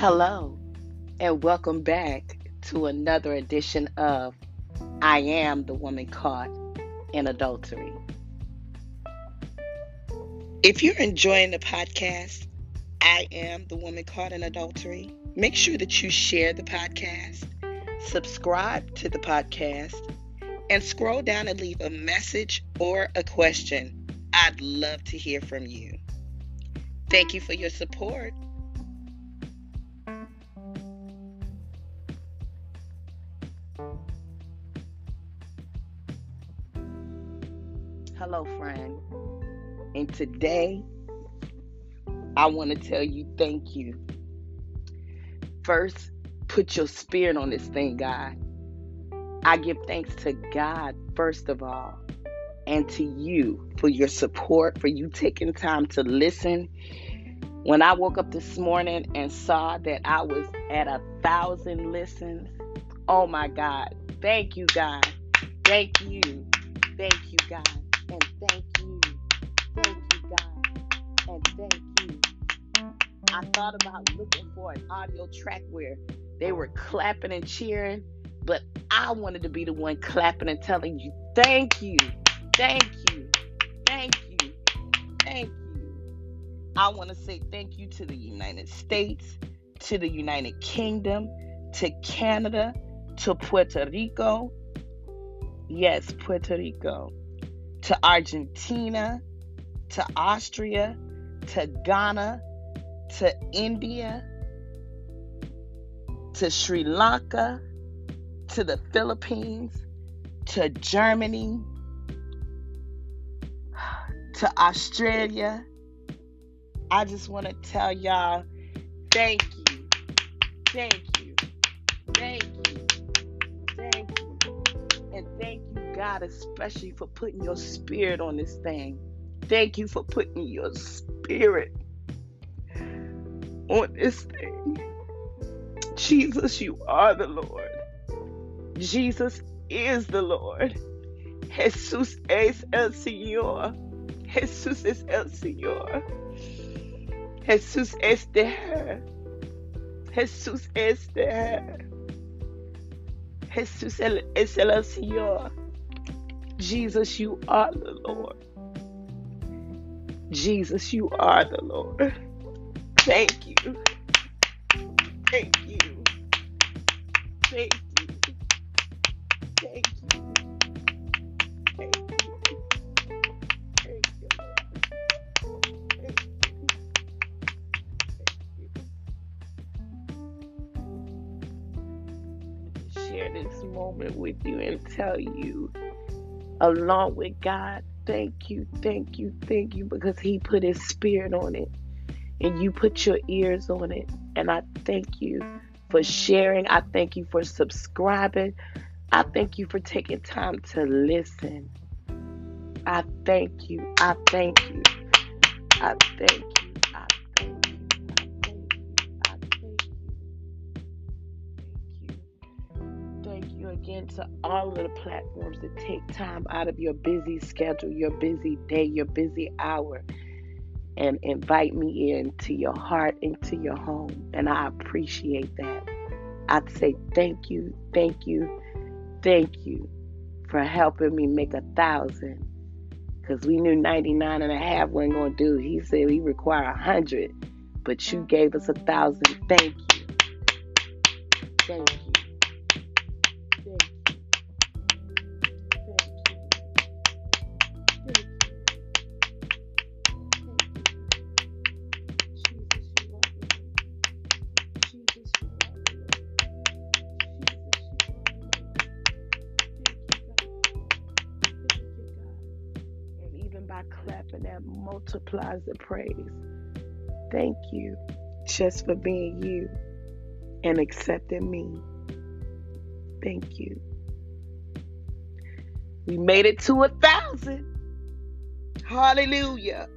Hello, and welcome back to another edition of I Am the Woman Caught in Adultery. If you're enjoying the podcast, I Am the Woman Caught in Adultery, make sure that you share the podcast, subscribe to the podcast, and scroll down and leave a message or a question. I'd love to hear from you. Thank you for your support. Hello, friend. And today, I want to tell you thank you. First, put your spirit on this thing, God. I give thanks to God, first of all, and to you for your support, for you taking time to listen. When I woke up this morning and saw that I was at a thousand listens, oh my God. Thank you, God. Thank you. Thank you, God. And thank you. Thank you, God. And thank you. I thought about looking for an audio track where they were clapping and cheering, but I wanted to be the one clapping and telling you, thank you, thank you, thank you, thank you. I want to say thank you to the United States, to the United Kingdom, to Canada, to Puerto Rico. Yes, Puerto Rico. To Argentina, to Austria, to Ghana, to India, to Sri Lanka, to the Philippines, to Germany, to Australia. I just want to tell y'all thank you, thank you, thank you, thank you, and thank you, God, especially for putting your spirit on this thing. Thank you for putting your spirit on this thing. Jesus, you are the Lord. Jesus is the Lord. Jesús es el Señor. Jesús es el Señor. Jesús es. Jesús es. Jesús es el Señor. Jesus, you are the Lord. Jesus, you are the Lord. Thank you. Thank you. Thank you. Share this moment with you and tell you, along with God, thank you, thank you, thank you, because He put His Spirit on it and you put your ears on it. And I thank you for sharing. I thank you for subscribing. I thank you for taking time to listen. I thank you. I thank you. I thank you. You. Again to all of the platforms that take time out of your busy schedule, your busy day, your busy hour, and invite me into your heart, into your home. And I appreciate that. I'd say thank you, thank you, thank you for helping me make a thousand. Because we knew 99 and a half wasn't going to do. He said we require a hundred, but you gave us a thousand. Thank you. Thank you. And even by clapping, that multiplies the praise. Thank you just for being you and accepting me. Thank you. We made it to a thousand. Hallelujah.